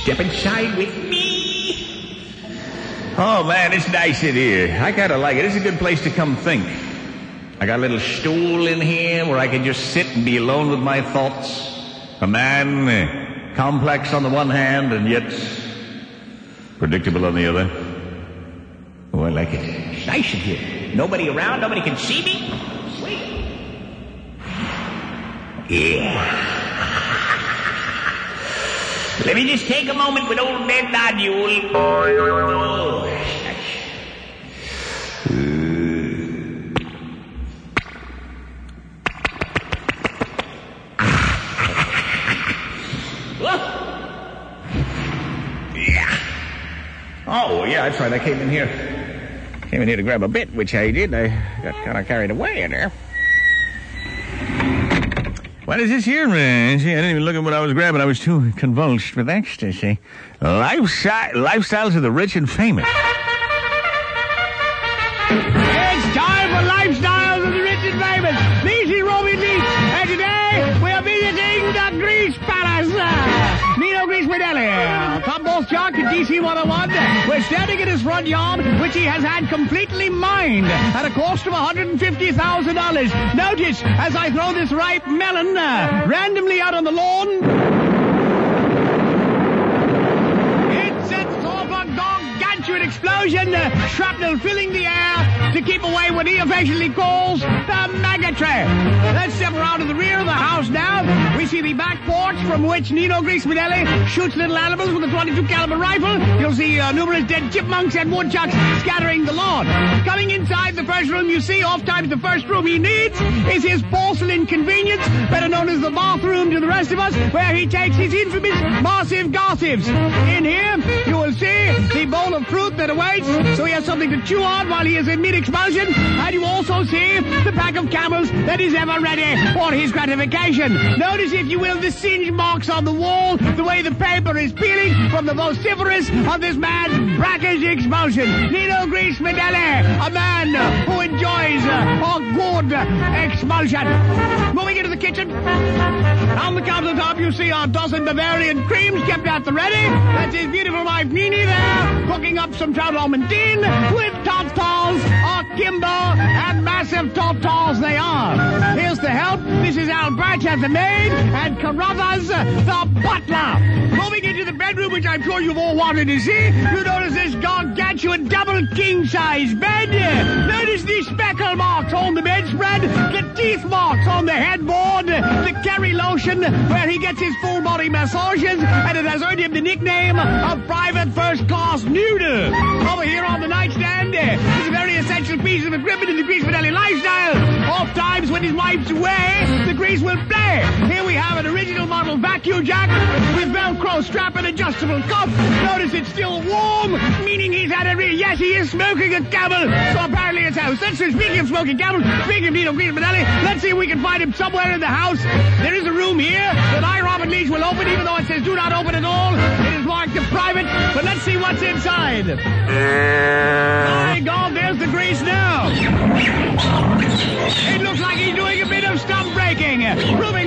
Step inside with me. Oh man, it's nice in here. I kinda like it. It's a good place to come think. I got a little stool in here where I can just sit and be alone with my thoughts. A man, uh, complex on the one hand and yet predictable on the other. Oh, I like it. It's nice in here. Nobody around, nobody can see me. Sweet. Yeah. Let me just take a moment with old man Nodule. Oh, Yeah. Oh, yeah, that's right. I came in here. Came in here to grab a bit, which I did. I got kind of carried away in there. What is this here, man? See, I didn't even look at what I was grabbing. I was too convulsed with ecstasy. Lifestyle, lifestyles of the rich and famous. It's time for Lifestyles of the Rich and Famous. This is Robbie Leach, and today we are visiting the Grease Palace. Nino Grease Medelli, boss at DC 101. We're standing in his front yard, which he has had completely mined at a cost of $150,000. Notice, as I throw this ripe melon uh, randomly out on the lawn, it sets off a gargantuan explosion, uh, shrapnel filling the air to keep away what he affectionately calls the Megatron. Let's step around to the rear of the house now. We see the back porch from which Nino Grease shoots little animals with a 22 caliber rifle. You'll see uh, numerous dead chipmunks and woodchucks scattering the lawn. Coming inside the first room, you see oft times the first room he needs is his porcelain convenience, better known as the bathroom to the rest of us, where he takes his infamous massive gossips. In here, see the bowl of fruit that awaits, so he has something to chew on while he is in mid-expulsion, and you also see the pack of camels that is ever ready for his gratification. Notice, if you will, the singe marks on the wall, the way the paper is peeling from the vociferous of this man's brackish expulsion. Nino Grease Medelli, a man who enjoys a good expulsion. Moving into the kitchen, on the countertop you see a dozen Bavarian creams kept at the ready. That's his beautiful wife Nini there, cooking up some trout almondine with tartars, a kimbo, and massive tartars they are. Here's the help. This is Alberta the maid, and Carruthers the butler. Moving into the bedroom, which I'm sure you've all wanted to see, you notice this gargantuan double king-size bed. Notice the speckle marks on the the teeth marks on the headboard, the Keri lotion where he gets his full body massages, and it has earned him the nickname of Private First Class Noodle. Over here on the nightstand eh, is a very essential piece of equipment in the Grease Fidelli lifestyle. Oft times when his wife's away, the grease will play. We have an original model vacuum jack with Velcro strap and adjustable cuff. Notice it's still warm, meaning he's had a real... yes, he is smoking a camel. So apparently it's house. Let's speaking of smoking camels, speaking of Nino Grease Fidelli, let's see if we can find him somewhere in the house. There is a room here that I, Robert Leach, will open, even though it says do not open at all. It is marked to private, but let's see what's inside. My God, there's the grease now. It looks like he's doing a bit of stump breaking, proving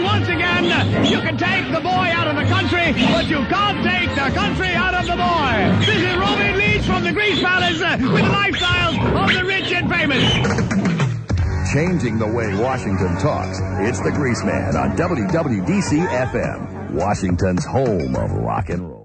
once you can take the boy out of the country, but you can't take the country out of the boy. This is Robin Leach from the Grease Palace uh, with the lifestyles of the rich and famous. Changing the way Washington talks. It's the Grease Man on WWDC FM, Washington's home of rock and roll.